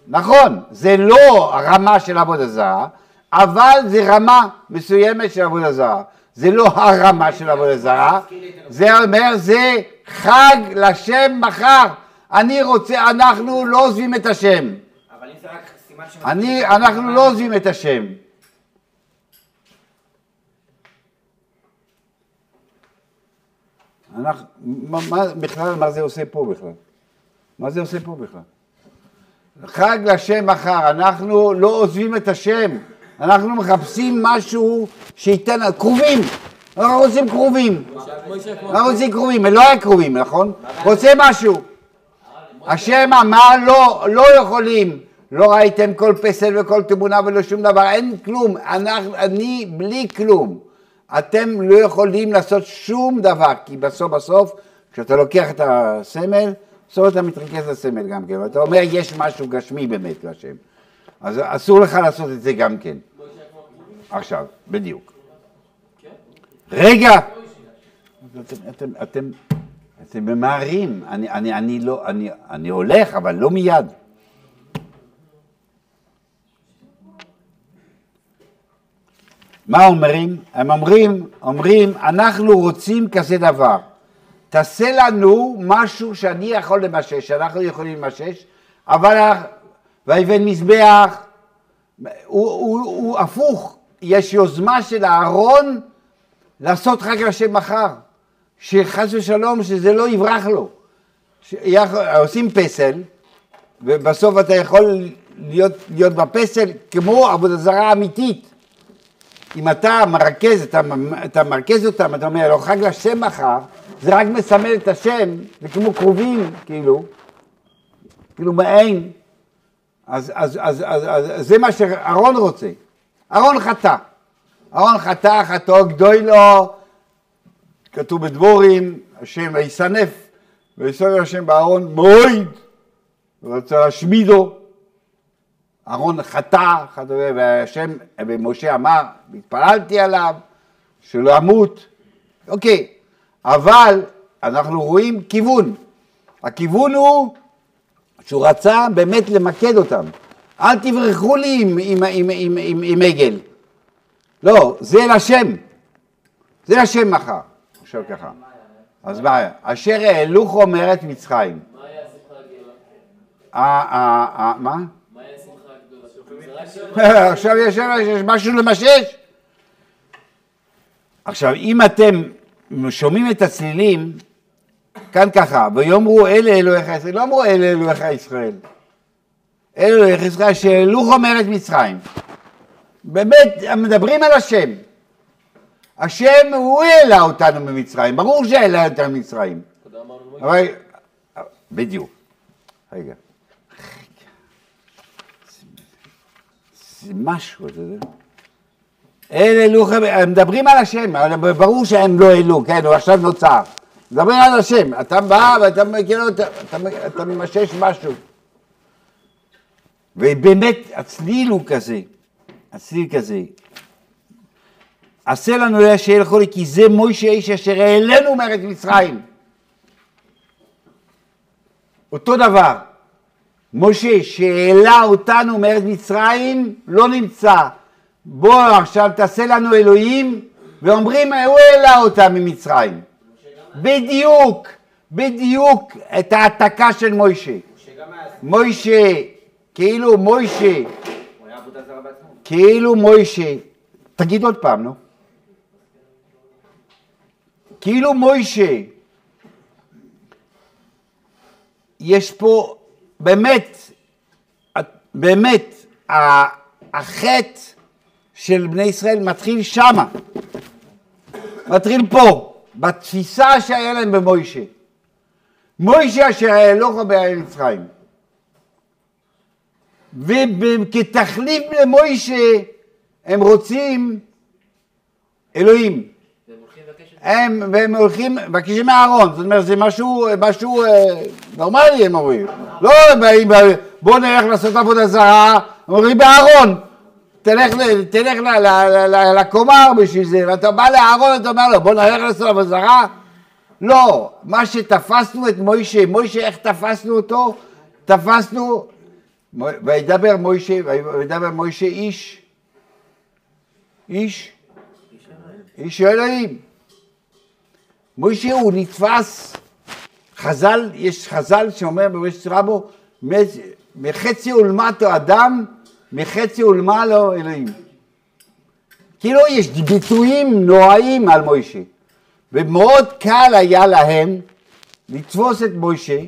נכון, זה לא הרמה של עבודה זרה, אבל זה רמה מסוימת של עבודה זרה. זה לא הרמה של עבודה זרה, זה אומר זה חג לשם מחר. אני רוצה, אנחנו לא עוזבים את השם. אבל אם זה רק סימן ש... אנחנו לא עוזבים את השם. אנחנו, מה, בכלל, מה זה עושה פה בכלל? מה זה עושה פה בכלל? חג לשם מחר, אנחנו לא עוזבים את השם, אנחנו מחפשים משהו שייתן, קרובים, אנחנו רוצים מוישה כמו... אנחנו רוצים קרובים, לא היה קרובים, נכון? רוצה משהו. השם אמר לא, לא יכולים, לא ראיתם כל פסל וכל תמונה ולא שום דבר, אין כלום, אנחנו, אני בלי כלום. אתם לא יכולים לעשות שום דבר, כי בסוף בסוף, כשאתה לוקח את הסמל, בסוף אתה מתרכז לסמל גם כן, ואתה אומר יש משהו גשמי באמת להשם. אז אסור לך לעשות את זה גם כן. עכשיו, בדיוק. רגע! אתם, ממהרים, לא, אני הולך, אבל לא מיד. מה אומרים? הם אומרים, אומרים, אנחנו רוצים כזה דבר. תעשה לנו משהו שאני יכול למשש, שאנחנו יכולים למשש, אבל ויבן מזבח, הוא, הוא, הוא הפוך, יש יוזמה של אהרון לעשות חג לשם מחר, שחס ושלום שזה לא יברח לו. עושים פסל, ובסוף אתה יכול להיות, להיות בפסל כמו עבודה זרה אמיתית. אם אתה מרכז, אתה, אתה מרכז אותם, אתה אומר, לא חג לשם מחר, זה רק מסמל את השם, זה כמו קרובים, כאילו, כאילו מעין. אז, אז, אז, אז, אז זה מה שאהרון רוצה. אהרון חטא. אהרון חטא, חטאו גדוי לו, כתוב בדבורים, השם ויסנף, ויסנף השם באהרון מויד, ורצה להשמידו. אהרון חטא, והשם, ומשה אמר, התפללתי עליו, שלא אמות. אוקיי, אבל אנחנו רואים כיוון. הכיוון הוא שהוא רצה באמת למקד אותם. אל תברחו לי עם, עם, עם, עם, עם, עם עגל. לא, זה לשם. זה לשם מחר. עכשיו ככה. אז מה, אשר העלוך אומרת מצרים. מה היה השמחה הגדולה? אה, אה, אה, מה? מה היה השמחה הגדולה? זה רק שם? עכשיו יש משהו למשש. עכשיו, אם אתם שומעים את הצלילים, כאן ככה, ויאמרו אלה אלוהיך ישראל, לא אמרו אלה אלוהיך ישראל. אלה אלוהיך ישראל שהעלוך אומרת מצרים. באמת, מדברים על השם. השם הוא העלה אותנו ממצרים, ברור שהעלה אותנו ממצרים. תודה אמרנו מוישה. אבל, בדיוק. רגע. זה- משהו, אתה יודע. אל אלוהיכם, הם מדברים על השם, ברור שהם לא אלו, כן, הוא עכשיו נוצר. מדברים על השם, אתה בא ואתה כאילו, אתה, אתה, אתה ממשש משהו. ובאמת, הצליל הוא כזה, הצליל כזה. עשה לנו אלוהי אשר ילכו לי, כי זה מוישה איש אשר העלינו מארץ מצרים. אותו דבר. משה שהעלה אותנו מארץ מצרים לא נמצא. בוא עכשיו תעשה לנו אלוהים, ואומרים הוא העלה אותם ממצרים. בדיוק, בדיוק את ההעתקה של מוישה. מוישה, כאילו מוישה. כאילו מוישה, תגיד עוד פעם, נו. כאילו מוישה, יש פה באמת, באמת, החטא של בני ישראל מתחיל שמה, מתחיל פה, בתפיסה שהיה להם במוישה. מוישה אשר העלוך בארץ מצרים. וכתחליף למוישה הם רוצים אלוהים. הם, והם הולכים, מבקשים מאהרון, זאת אומרת זה משהו, משהו אה, נורמלי הם אומרים, לא באים, בוא נלך לעשות עבודה זרה, אומרים באהרון, תלך, תלך לקומר בשביל זה, ואתה בא לאהרון ואתה אומר לו בוא נלך לעשות עבודה זרה, לא, מה שתפסנו את מוישה, מוישה איך תפסנו אותו? תפסנו, וידבר מוישה, וידבר מוישה איש, איש, איש אלוהים. מוישה הוא נתפס, חז"ל, יש חז"ל שאומר במשת רבו, מחצי ולמטו אדם, מחצי ולמעלו אלוהים. כאילו יש ביטויים נוראים על מוישה, ומאוד קל היה להם לתפוס את מוישה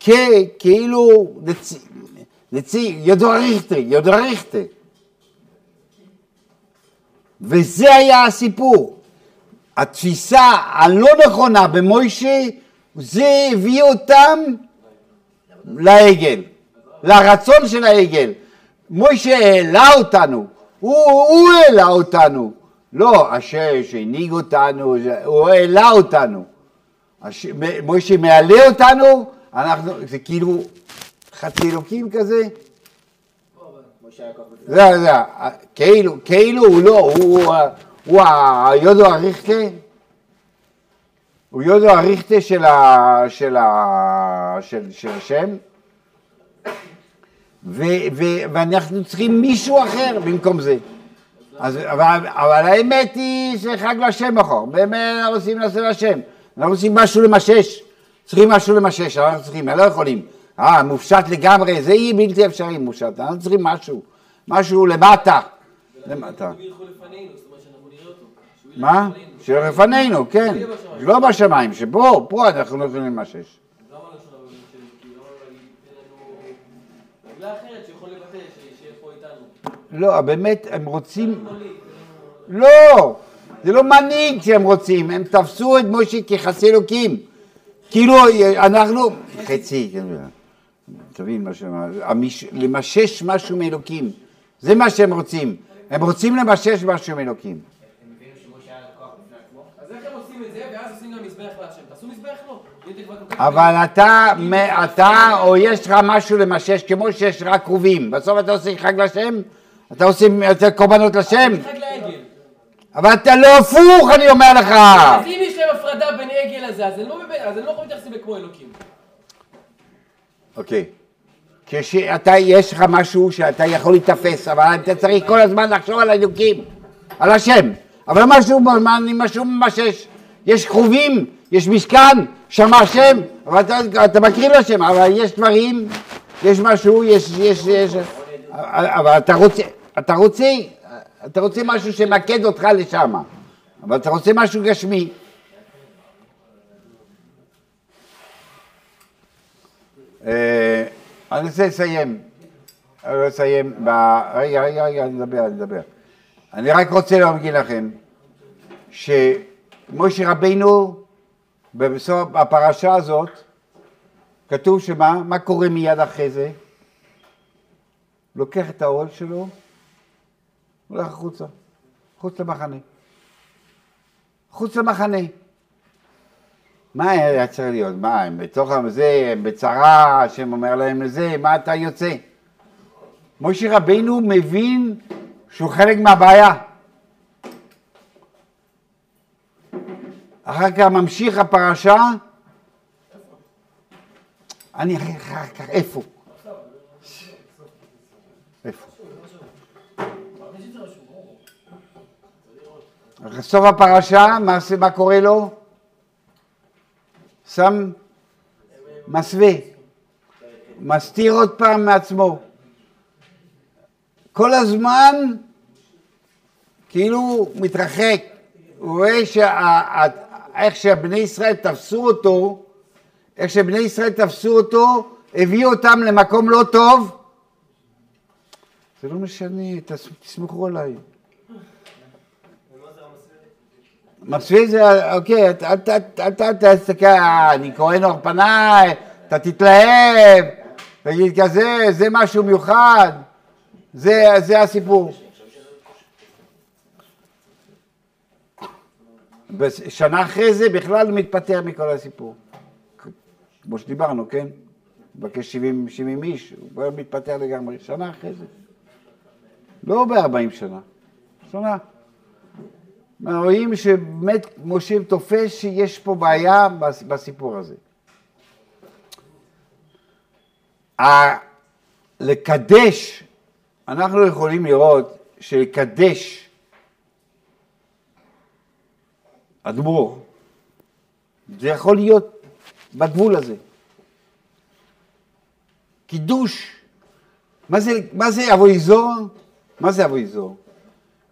ככאילו נצי, נצי, יודו ריכטה, יודו ריכטה. וזה היה הסיפור. התפיסה הלא נכונה במוישה, זה הביא אותם לעגל, לרצון של העגל. מוישה העלה אותנו, הוא, הוא העלה אותנו, לא אשר שהנהיג אותנו, הוא העלה אותנו. הש- מ- מוישה מעלה אותנו, אנחנו, זה כאילו חצי אלוקים כזה, משה. זה, זה, כאילו, כאילו הוא לא, הוא, הוא היודו הריכטה, הוא יודו הריכטה של, ה, של, ה, של, של השם, ו, ו, ואנחנו צריכים מישהו אחר במקום זה. אז, אבל, אבל האמת היא שחג לשם אחור, באמת אנחנו רוצים לעשות לשם, אנחנו רוצים משהו למשש, צריכים משהו למשש, אנחנו צריכים, לא יכולים, אה, מופשט לגמרי, זה יהיה בלתי אפשרי מופשט, אנחנו צריכים משהו, משהו למטה, למטה. מה? לפנינו. שלפנינו, כן, לא בשמיים, שפה, פה אנחנו לא יכולים למשש. למה לא לא. לא, באמת, הם רוצים, מנהיג, תן לא, זה לא מנהיג שהם רוצים, הם תפסו את משה כחצי אלוקים. כאילו אנחנו, חצי, כן, תבין מה המש- למשש משהו מאלוקים, זה מה שהם רוצים, הם רוצים למשש משהו מאלוקים. הם הבינו שמשה היה כוח בפני עצמו. אז איך הם עושים את זה, ואז עושים גם מזבח להשם. תעשו מזבח לו. אם אתם כבר כל כך- אבל אתה, אתה, או יש לך משהו למשש, כמו שיש רק כרובים, בסוף אתה עושה חג לשם, אתה עושה קורבנות לשם. אבל אתה לא הפוך, אני אומר לך. אז אם יש להם הפרדה בין עגל לזה, אז הם לא הם לא יכולים להתייחס אליהם כמו אלוקים. אוקיי. כשאתה, יש לך משהו שאתה יכול להיתפס, אבל אתה צריך כל הזמן לחשוב על האלוקים, על השם. אבל משהו, משהו ממשש. יש כרובים, יש משכן, שם השם, אבל אתה, אתה מקריב לשם, אבל יש דברים, יש משהו, יש, יש, יש, אבל אתה רוצה, אתה רוצה, אתה רוצה משהו שמקד אותך לשם, אבל אתה רוצה משהו גשמי. אה, אני רוצה לסיים. אני רוצה לסיים. רגע, רגע, רגע, אני אדבר, אני אדבר. אני רק רוצה להגיד לכם שמשה רבינו, בסוף הפרשה הזאת, כתוב שמה? מה קורה מיד אחרי זה? לוקח את העול שלו, הולך החוצה. חוץ למחנה. חוץ למחנה. מה היה צריך להיות? מה, הם בתוך זה, הם בצרה, השם אומר להם לזה, מה אתה יוצא? משה רבינו מבין שהוא חלק מהבעיה. אחר כך ממשיך הפרשה, אני אחר כך, איפה? איפה? סוף הפרשה, מה, קורה לו? שם מסווה, מסתיר עוד פעם מעצמו. כל הזמן כאילו מתרחק, הוא רואה שה- איך שבני ישראל תפסו אותו, איך שבני ישראל תפסו אותו, הביאו אותם למקום לא טוב. זה לא משנה, תס- תסמכו עליי. מסווה זה, אוקיי, אל- תסתכל, "אה, אני כהן אור פניי, אתה תתלהב, תגיד כזה, זה משהו מיוחד, זה הסיפור. שנה אחרי זה בכלל מתפטר מכל הסיפור. כמו שדיברנו, כן? מבקש 70, 70 איש, הוא כבר מתפטר לגמרי, שנה אחרי זה. לא ב-40 שנה, שנה. רואים שבאמת משה תופס שיש פה בעיה בס- בסיפור הזה. לקדש, אנחנו יכולים לראות שלקדש אדמו"ר, זה יכול להיות בגבול הזה. קידוש, מה זה, מה זה אבוי זור? מה זה אבוי זור?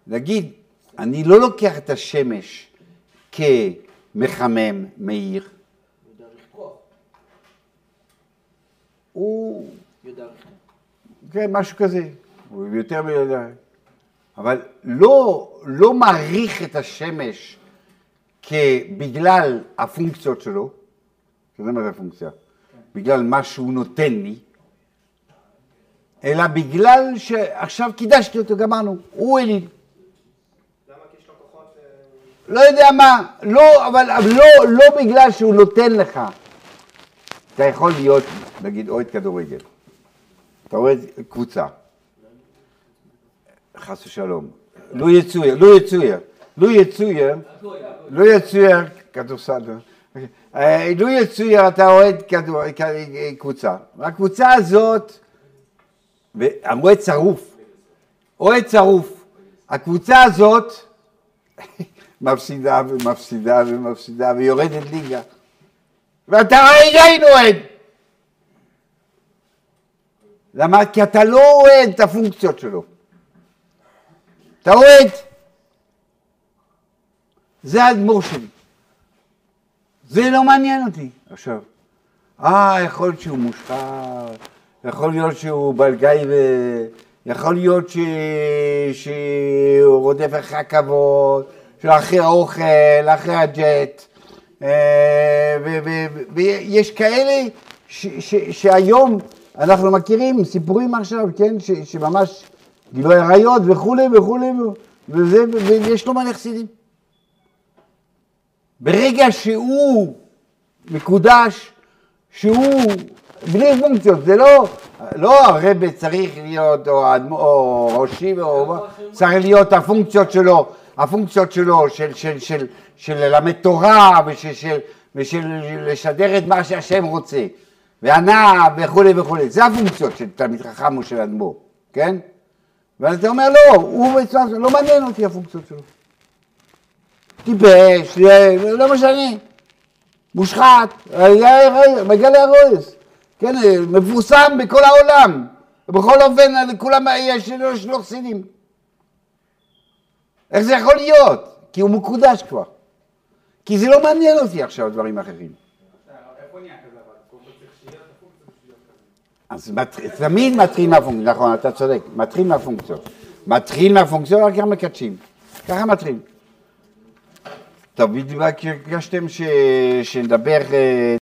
להגיד, אני לא לוקח את השמש כמחמם, מאיר. הוא, כן, משהו כזה, הוא יותר מיודע. אבל לא, לא מעריך את השמש כבגלל הפונקציות שלו, כי זה מה זה הפונקציה, בגלל מה שהוא נותן לי, אלא בגלל שעכשיו קידשתי אותו, גמרנו, הוא אליל. אה, לא יודע מה, לא, אבל אבל לא, לא בגלל שהוא נותן לך. אתה יכול להיות, נגיד, אוהד כדורגל. אתה אוהד קבוצה. חס ושלום. לו יצויר, לו יצויר, לו יצויר, לו יצויר, כדורסל, אה, לו יצויר אתה אוהד כ- קבוצה. והקבוצה הזאת, והמועד צרוף, אוהד צרוף. הקבוצה הזאת, מפסידה ומפסידה ומפסידה ויורדת ליגה. ואתה עדיין אוהד. למה? כי אתה לא אוהד את הפונקציות שלו. אתה אוהד. זה האדמו"ר שלי. זה לא מעניין אותי עכשיו. אה, יכול להיות שהוא מושחת, יכול להיות שהוא בלגאי ו... יכול להיות ש... שהוא רודף אחרי הכבוד, שהוא אחרי האוכל, אחרי הג'ט. אה, ו- ו- ו- ויש כאלה ש... ש... שהיום אנחנו מכירים סיפורים עכשיו, כן, ש... שממש גילוי עריות וכולי וכולי, וזה, ויש לו מלא חסידים. ברגע שהוא מקודש, שהוא בלי פונקציות, זה לא, לא הרבה צריך להיות, או, או ראשי, או צריך להיות הפונקציות שלו, הפונקציות שלו של, של, של, של ללמד תורה ושל של, ושל לשדר את מה שהשם רוצה, והנאה וכולי וכולי, זה הפונקציות של תלמיד חכם או של אדמו"ר, כן? ואז אתה אומר לא, הוא בצורה, לא מעניין אותי הפונקציות שלו. טיפש, לא- משנה, מושחת, מגלה הרויס, כן, מפורסם בכל העולם, ובכל אופן לכולם יש לו חסידים. איך זה יכול להיות? כי הוא מקודש כבר. כי זה לא מעניין אותי עכשיו דברים אחרים. אז תמיד מתחיל מהפונקציות, נכון, אתה צודק, מתחיל מהפונקציות. מתחיל מהפונקציות, רק ככה מקדשים. ככה מתחיל. טוב, בדיוק ש- שנדבר אה,